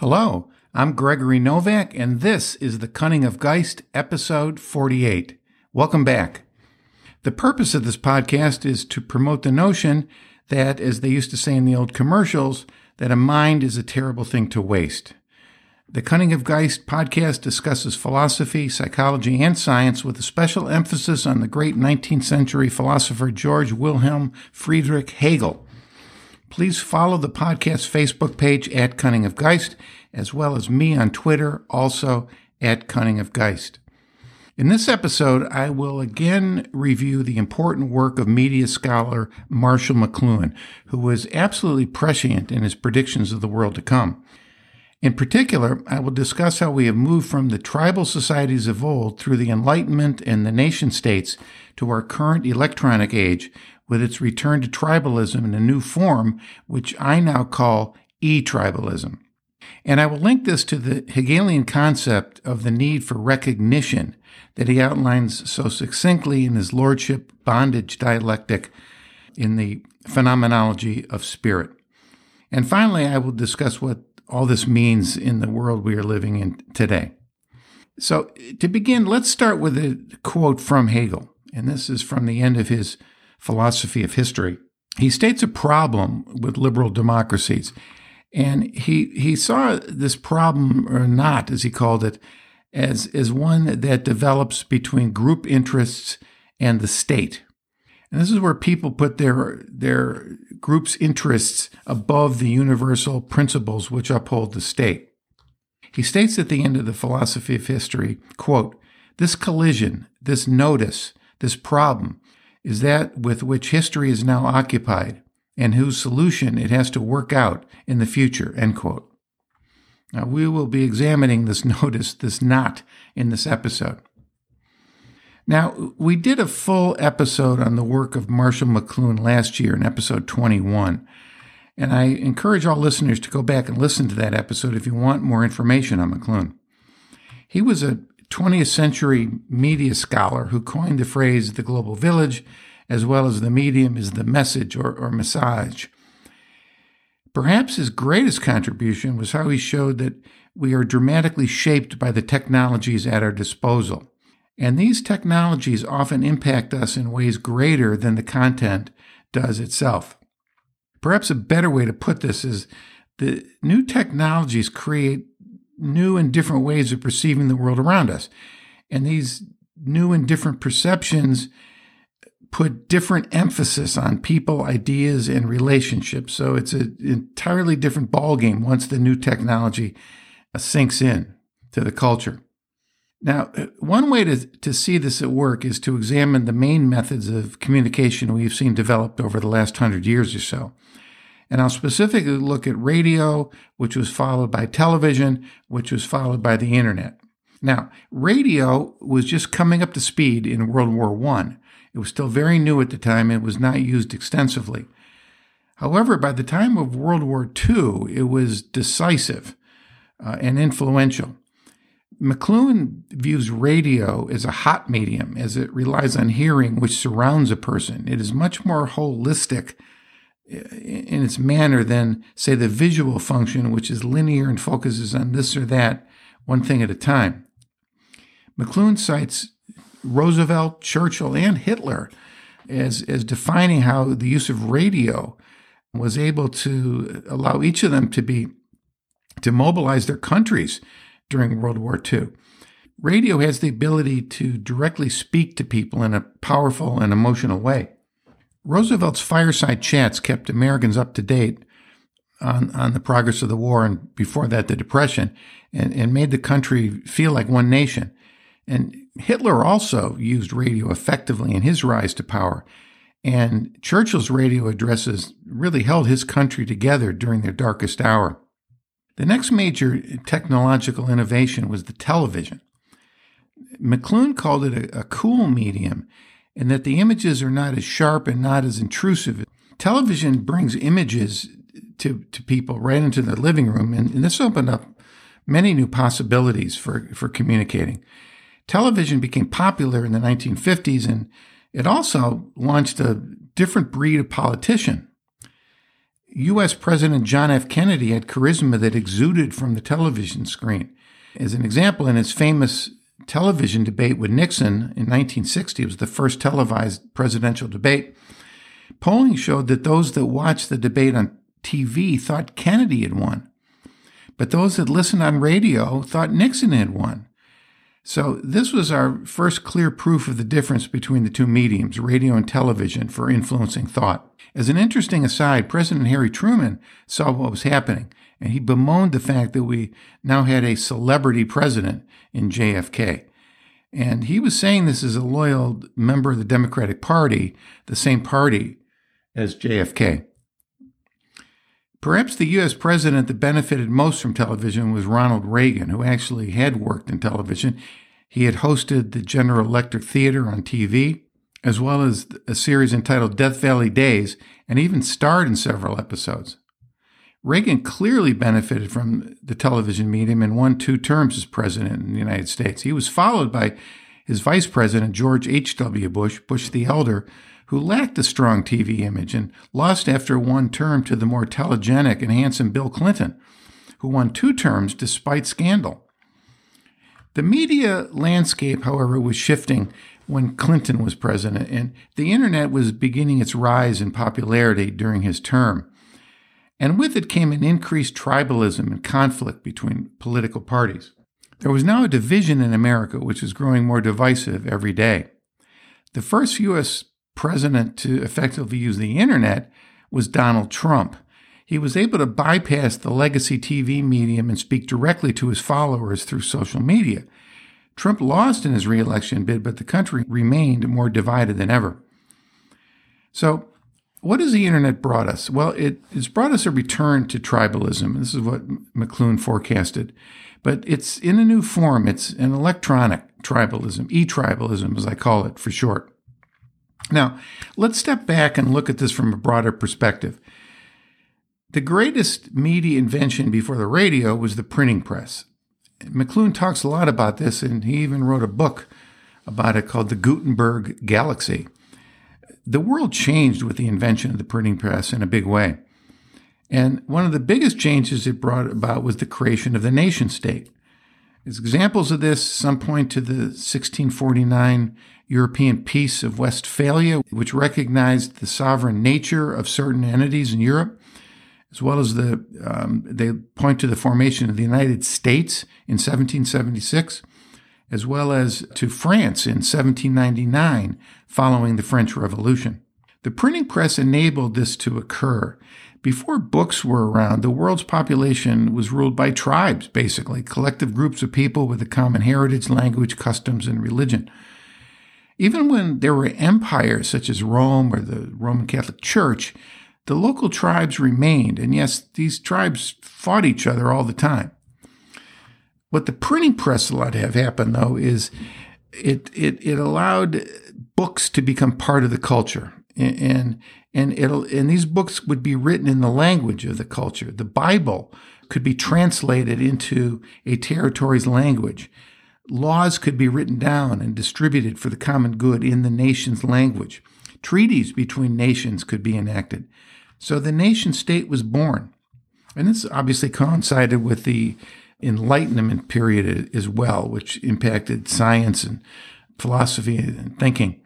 Hello, I'm Gregory Novak, and this is The Cunning of Geist, episode 48. Welcome back. The purpose of this podcast is to promote the notion that, as they used to say in the old commercials, that a mind is a terrible thing to waste. The Cunning of Geist podcast discusses philosophy, psychology, and science with a special emphasis on the great 19th century philosopher George Wilhelm Friedrich Hegel. Please follow the podcast Facebook page at Cunning of Geist, as well as me on Twitter, also at Cunning of Geist. In this episode, I will again review the important work of media scholar Marshall McLuhan, who was absolutely prescient in his predictions of the world to come. In particular, I will discuss how we have moved from the tribal societies of old through the Enlightenment and the nation states to our current electronic age with its return to tribalism in a new form, which I now call e tribalism. And I will link this to the Hegelian concept of the need for recognition that he outlines so succinctly in his Lordship bondage dialectic in the phenomenology of spirit. And finally, I will discuss what all this means in the world we are living in today. So, to begin, let's start with a quote from Hegel, and this is from the end of his philosophy of history. He states a problem with liberal democracies, and he he saw this problem or knot, as he called it, as as one that develops between group interests and the state. And this is where people put their their group's interests above the universal principles which uphold the state. He states at the end of the philosophy of history, quote, this collision, this nodus, this problem is that with which history is now occupied and whose solution it has to work out in the future, end quote. Now, we will be examining this nodus, this knot, in this episode. Now, we did a full episode on the work of Marshall McLuhan last year in episode 21. And I encourage all listeners to go back and listen to that episode if you want more information on McLuhan. He was a 20th century media scholar who coined the phrase the global village, as well as the medium is the message or, or. Perhaps his greatest contribution was how he showed that we are dramatically shaped by the technologies at our disposal. And these technologies often impact us in ways greater than the content does itself. Perhaps a better way to put this is the new technologies create new and different ways of perceiving the world around us. And these new and different perceptions put different emphasis on people, ideas, and relationships. So it's an entirely different ballgame once the new technology sinks in to the culture. Now, one way to, to see this at work is to examine the main methods of communication we've seen developed over the last hundred years or so. And I'll specifically look at radio, which was followed by television, which was followed by the internet. Now, radio was just coming up to speed in World War I. It was still very new at the time. It was not used extensively. However, by the time of World War II, it was decisive uh, and influential. McLuhan views radio as a hot medium as it relies on hearing, which surrounds a person. It is much more holistic in its manner than, say, the visual function, which is linear and focuses on this or that, one thing at a time. McLuhan cites Roosevelt, Churchill, and Hitler as, as defining how the use of radio was able to allow each of them to be to mobilize their countries during World War II. Radio has the ability to directly speak to people in a powerful and emotional way. Roosevelt's fireside chats kept Americans up to date on, on the progress of the war and before that the Depression and, and made the country feel like one nation. And Hitler also used radio effectively in his rise to power. And Churchill's radio addresses really held his country together during their darkest hour. The next major technological innovation was the television. McLuhan called it a, a cool medium in that the images are not as sharp and not as intrusive. Television brings images to, to people right into their living room, and, and this opened up many new possibilities for, for communicating. Television became popular in the 1950s, and it also launched a different breed of politician U.S. President John F. Kennedy had charisma that exuded from the television screen. As an example, in his famous television debate with Nixon in 1960, it was the first televised presidential debate. Polling showed that those that watched the debate on TV thought Kennedy had won, but those that listened on radio thought Nixon had won. So, this was our first clear proof of the difference between the two mediums, radio and television, for influencing thought. As an interesting aside, President Harry Truman saw what was happening, and he bemoaned the fact that we now had a celebrity president in JFK. And he was saying this as a loyal member of the Democratic Party, the same party as JFK. Perhaps the U.S. president that benefited most from television was Ronald Reagan, who actually had worked in television. He had hosted the General Electric Theater on TV, as well as a series entitled Death Valley Days, and even starred in several episodes. Reagan clearly benefited from the television medium and won two terms as president in the United States. He was followed by his vice president, George H.W. Bush, Bush the Elder, who lacked a strong TV image and lost after one term to the more telegenic and handsome Bill Clinton, who won two terms despite scandal. The media landscape, however, was shifting when Clinton was president, and the internet was beginning its rise in popularity during his term. And with it came an increased tribalism and conflict between political parties. There was now a division in America which was growing more divisive every day. The first U.S president to effectively use the internet was Donald Trump. He was able to bypass the legacy TV medium and speak directly to his followers through social media. Trump lost in his reelection bid, but the country remained more divided than ever. So, what has the internet brought us? Well, it, it's brought us a return to tribalism. This is what McLuhan forecasted. But it's in a new form. It's an electronic tribalism, e tribalism, as I call it for short. Now, let's step back and look at this from a broader perspective. The greatest media invention before the radio was the printing press. McLuhan talks a lot about this, and he even wrote a book about it called The Gutenberg Galaxy. The world changed with the invention of the printing press in a big way. And one of the biggest changes it brought about was the creation of the nation state. As examples of this, some point to the 1649 European Peace of Westphalia, which recognized the sovereign nature of certain entities in Europe, as well as the um, they point to the formation of the United States in 1776, as well as to France in 1799, following the French Revolution. The printing press enabled this to occur. Before books were around, the world's population was ruled by tribes, basically, collective groups of people with a common heritage, language, customs, and religion. Even when there were empires such as Rome or the Roman Catholic Church, the local tribes remained, and yes, these tribes fought each other all the time. What the printing press allowed to have happen, though, is it, it, it allowed books to become part of the culture. And, and, it'll, and these books would be written in the language of the culture. The Bible could be translated into a territory's language laws could be written down and distributed for the common good in the nation's language. Treaties between nations could be enacted. So the nation state was born. And this obviously coincided with the Enlightenment period as well, which impacted science and philosophy and thinking.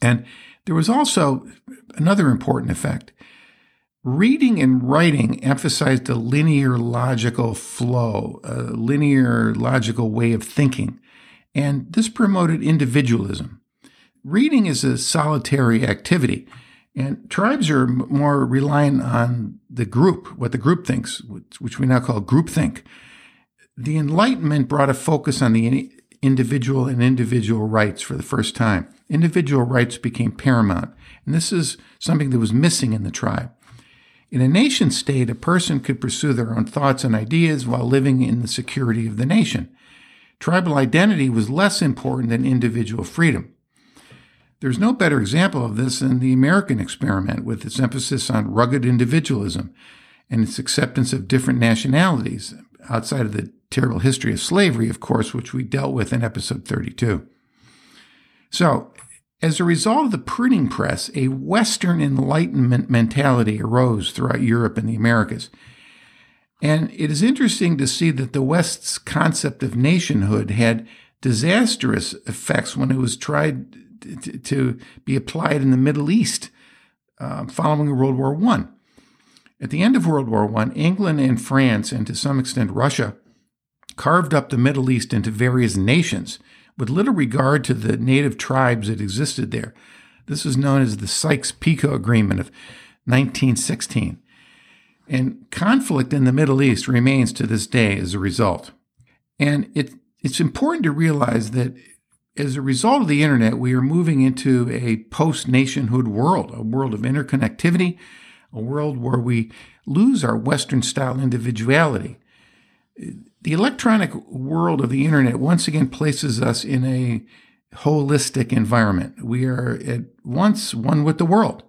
And there was also another important effect. Reading and writing emphasized a linear logical flow, a linear logical way of thinking, and this promoted individualism. Reading is a solitary activity, and tribes are more reliant on the group, what the group thinks, which we now call groupthink. The Enlightenment brought a focus on the individual and individual rights for the first time. Individual rights became paramount, and this is something that was missing in the tribe. In a nation state, a person could pursue their own thoughts and ideas while living in the security of the nation. Tribal identity was less important than individual freedom. There's no better example of this than the American experiment, with its emphasis on rugged individualism and its acceptance of different nationalities, outside of the terrible history of slavery, of course, which we dealt with in episode 32. So, As a result of the printing press, a Western Enlightenment mentality arose throughout Europe and the Americas. And it is interesting to see that the West's concept of nationhood had disastrous effects when it was tried to be applied in the Middle East uh, following World War I. At the end of World War I, England and France, and to some extent Russia, carved up the Middle East into various nations with little regard to the native tribes that existed there. This was known as the Sykes-Picot Agreement of 1916. And conflict in the Middle East remains to this day as a result. And it, it's important to realize that as a result of the internet, we are moving into a post nationhood world, a world of interconnectivity, a world where we lose our Western style individuality the electronic world of the internet once again places us in a holistic environment. We are at once one with the world.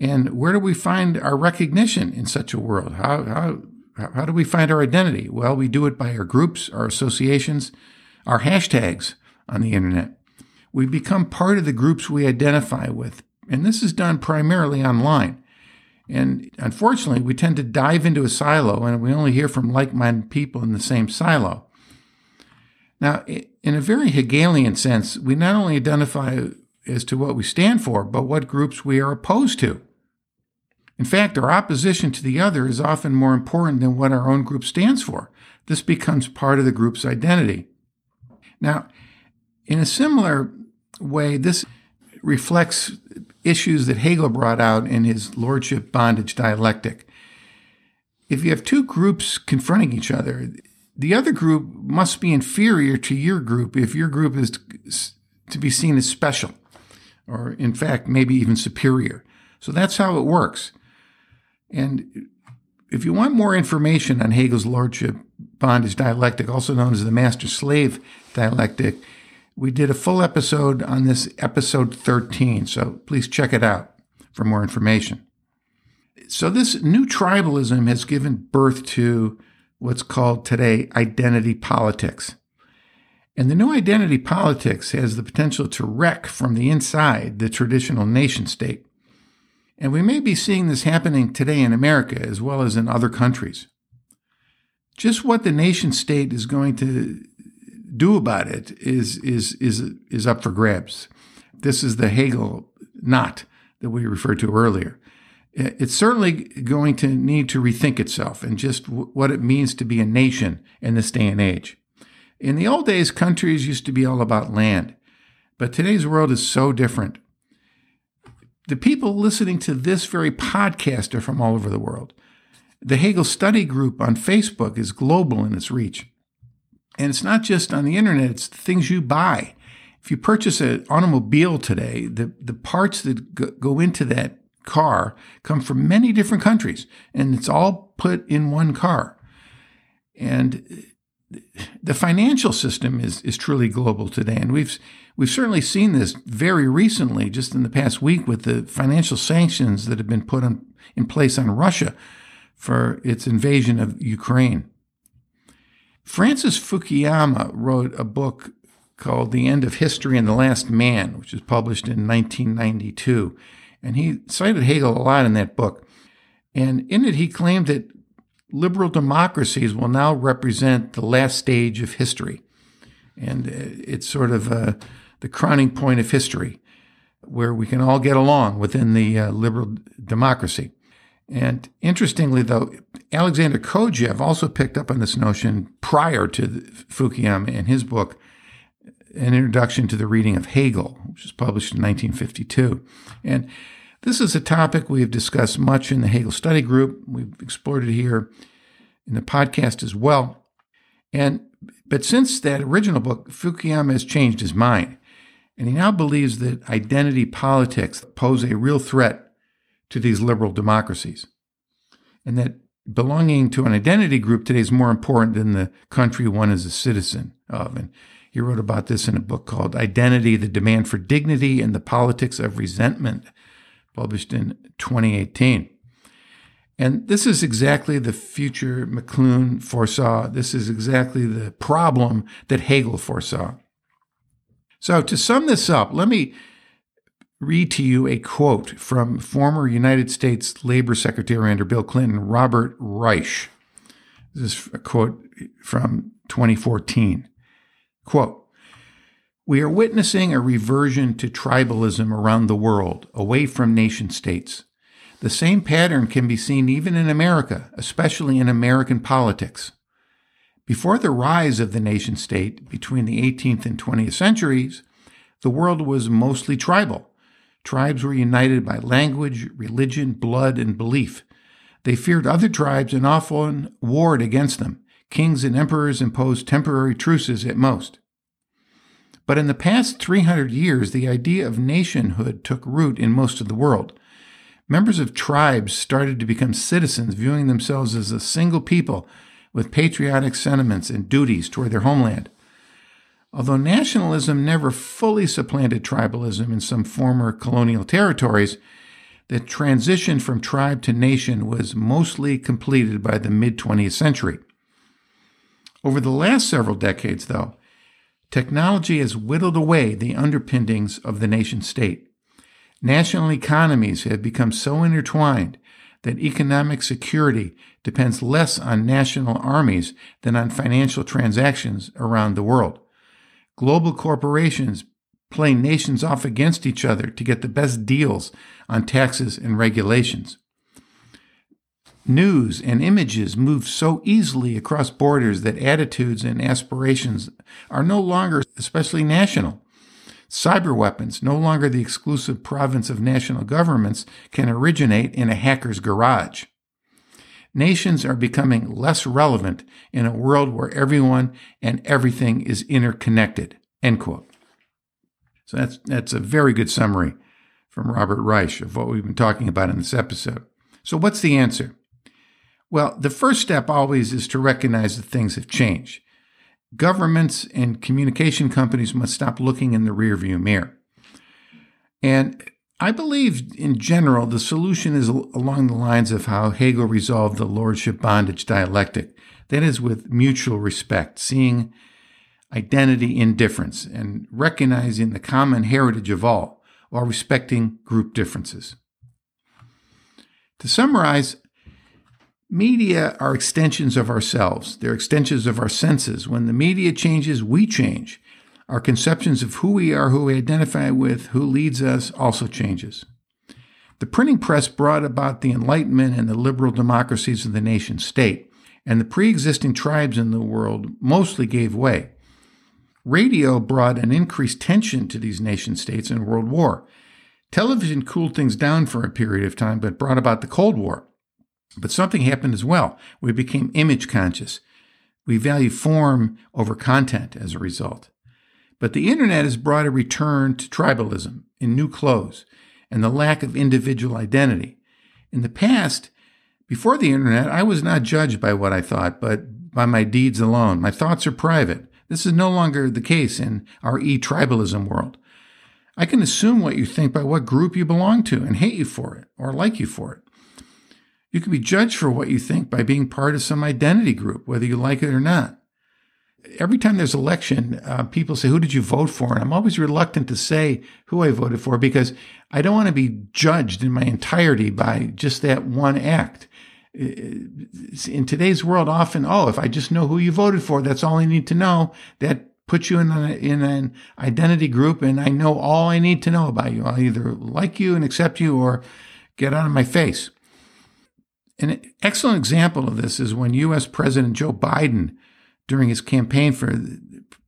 And where do we find our recognition in such a world? How, how, how do we find our identity? Well, we do it by our groups, our associations, our hashtags on the internet. We become part of the groups we identify with. And this is done primarily online. And unfortunately, we tend to dive into a silo and we only hear from like minded people in the same silo. Now, in a very Hegelian sense, we not only identify as to what we stand for, but what groups we are opposed to. In fact, our opposition to the other is often more important than what our own group stands for. This becomes part of the group's identity. Now, in a similar way, this reflects issues that Hegel brought out in his lordship bondage dialectic. If you have two groups confronting each other, the other group must be inferior to your group if your group is to be seen as special, or in fact, maybe even superior. So that's how it works. And if you want more information on Hegel's lordship bondage dialectic, also known as the master slave dialectic, we did a full episode on this, episode 13, so please check it out for more information. So, this new tribalism has given birth to what's called today identity politics. And the new identity politics has the potential to wreck from the inside the traditional nation state. And we may be seeing this happening today in America as well as in other countries. Just what the nation state is going to do about it is is is is up for grabs. This is the Hegel knot that we referred to earlier. It's certainly going to need to rethink itself and just w- what it means to be a nation in this day and age. In the old days, countries used to be all about land, but today's world is so different. The people listening to this very podcast are from all over the world. The Hegel Study Group on Facebook is global in its reach. And it's not just on the internet, it's the things you buy. If you purchase an automobile today, the, the parts that go into that car come from many different countries, and it's all put in one car. And the financial system is, is truly global today. And we've, we've certainly seen this very recently, just in the past week, with the financial sanctions that have been put on, in place on Russia for its invasion of Ukraine. Francis Fukuyama wrote a book called The End of History and the Last Man, which was published in 1992. And he cited Hegel a lot in that book. And in it, he claimed that liberal democracies will now represent the last stage of history. And uh, it's sort of uh, the crowning point of history where we can all get along within the uh, liberal democracy. And interestingly, though, Alexander Kojève also picked up on this notion prior to Fukuyama in his book, An Introduction to the Reading of Hegel, which was published in 1952. And this is a topic we've discussed much in the Hegel Study Group. We've explored it here in the podcast as well. And but since that original book, Fukuyama has changed his mind, and he now believes that identity politics pose a real threat to these liberal democracies. And that belonging to an identity group today is more important than the country one is a citizen of. And he wrote about this in a book called Identity, the Demand for Dignity and the Politics of Resentment, published in 2018. And this is exactly the future McLuhan foresaw. This is exactly the problem that Hegel foresaw. So, to sum this up, let me read to you a quote from former United States Labor Secretary under Bill Clinton, Robert Reich. This is a quote from 2014. Quote, we are witnessing a reversion to tribalism around the world, away from nation states. The same pattern can be seen even in America, especially in American politics. Before the rise of the nation state between the 18th and 20th centuries, the world was mostly tribal. Tribes were united by language, religion, blood, and belief. They feared other tribes and often warred against them. Kings and emperors imposed temporary truces at most. But in the past 300 years, the idea of nationhood took root in most of the world. Members of tribes started to become citizens, viewing themselves as a single people with patriotic sentiments and duties toward their homeland. Although nationalism never fully supplanted tribalism in some former colonial territories, the transition from tribe to nation was mostly completed by the mid 20th century. Over the last several decades, though, technology has whittled away the underpinnings of the nation state. National economies have become so intertwined that economic security depends less on national armies than on financial transactions around the world. Global corporations play nations off against each other to get the best deals on taxes and regulations. News and images move so easily across borders that attitudes and aspirations are no longer especially national. Cyber weapons, no longer the exclusive province of national governments, can originate in a hacker's garage. Nations are becoming less relevant in a world where everyone and everything is interconnected. End quote. So that's, that's a very good summary from Robert Reich of what we've been talking about in this episode. So, what's the answer? Well, the first step always is to recognize that things have changed. Governments and communication companies must stop looking in the rearview mirror. And I believe, in general, the solution is along the lines of how Hegel resolved the lordship bondage dialectic. That is, with mutual respect, seeing identity in difference, and recognizing the common heritage of all while respecting group differences. To summarize, media are extensions of ourselves. They're extensions of our senses. When the media changes, we change. Our conceptions of who we are, who we identify with, who leads us also changes. The printing press brought about the Enlightenment and the liberal democracies of the nation state, and the pre existing tribes in the world mostly gave way. Radio brought an increased tension to these nation states in World War. Television cooled things down for a period of time, but brought about the Cold War. But something happened as well. We became image conscious. We value form over content as a result. But the internet has brought a return to tribalism in new clothes and the lack of individual identity. In the past, before the internet, I was not judged by what I thought, but by my deeds alone. My thoughts are private. This is no longer the case in our e tribalism world. I can assume what you think by what group you belong to and hate you for it or like you for it. You can be judged for what you think by being part of some identity group, whether you like it or not. Every time there's election, uh, people say, "Who did you vote for?" And I'm always reluctant to say who I voted for because I don't want to be judged in my entirety by just that one act in today's world, often, oh, if I just know who you voted for, that's all I need to know. That puts you in, a, in an identity group, and I know all I need to know about you. I'll either like you and accept you or get out of my face. An excellent example of this is when U.S. President Joe Biden, during his campaign for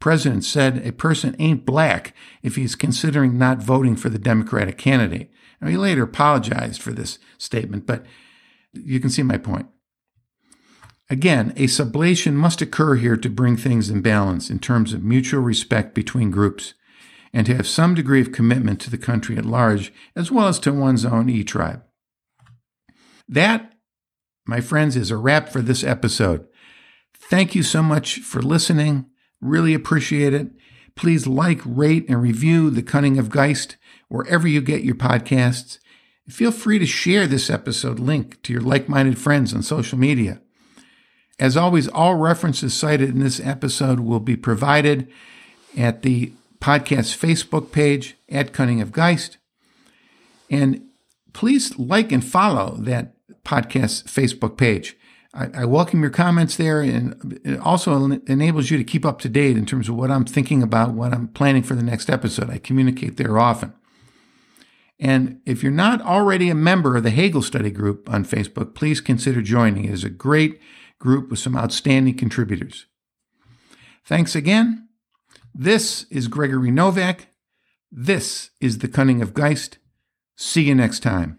president, said a person ain't black if he's considering not voting for the Democratic candidate. Now, he later apologized for this statement, but you can see my point. Again, a sublation must occur here to bring things in balance in terms of mutual respect between groups and to have some degree of commitment to the country at large as well as to one's own e tribe. That, my friends, is a wrap for this episode. Thank you so much for listening. Really appreciate it. Please like, rate, and review The Cunning of Geist wherever you get your podcasts. Feel free to share this episode link to your like minded friends on social media. As always, all references cited in this episode will be provided at the podcast Facebook page at Cunning of Geist. And please like and follow that podcast Facebook page. I, welcome your comments there, and it also enables you to keep up to date in terms of what I'm thinking about, what I'm planning for the next episode. I communicate there often. And if you're not already a member of the Hegel Study Group on Facebook, please consider joining. It is a great group with some outstanding contributors. Thanks again. This is Gregory Novak. This is The Cunning of Geist. See you next time.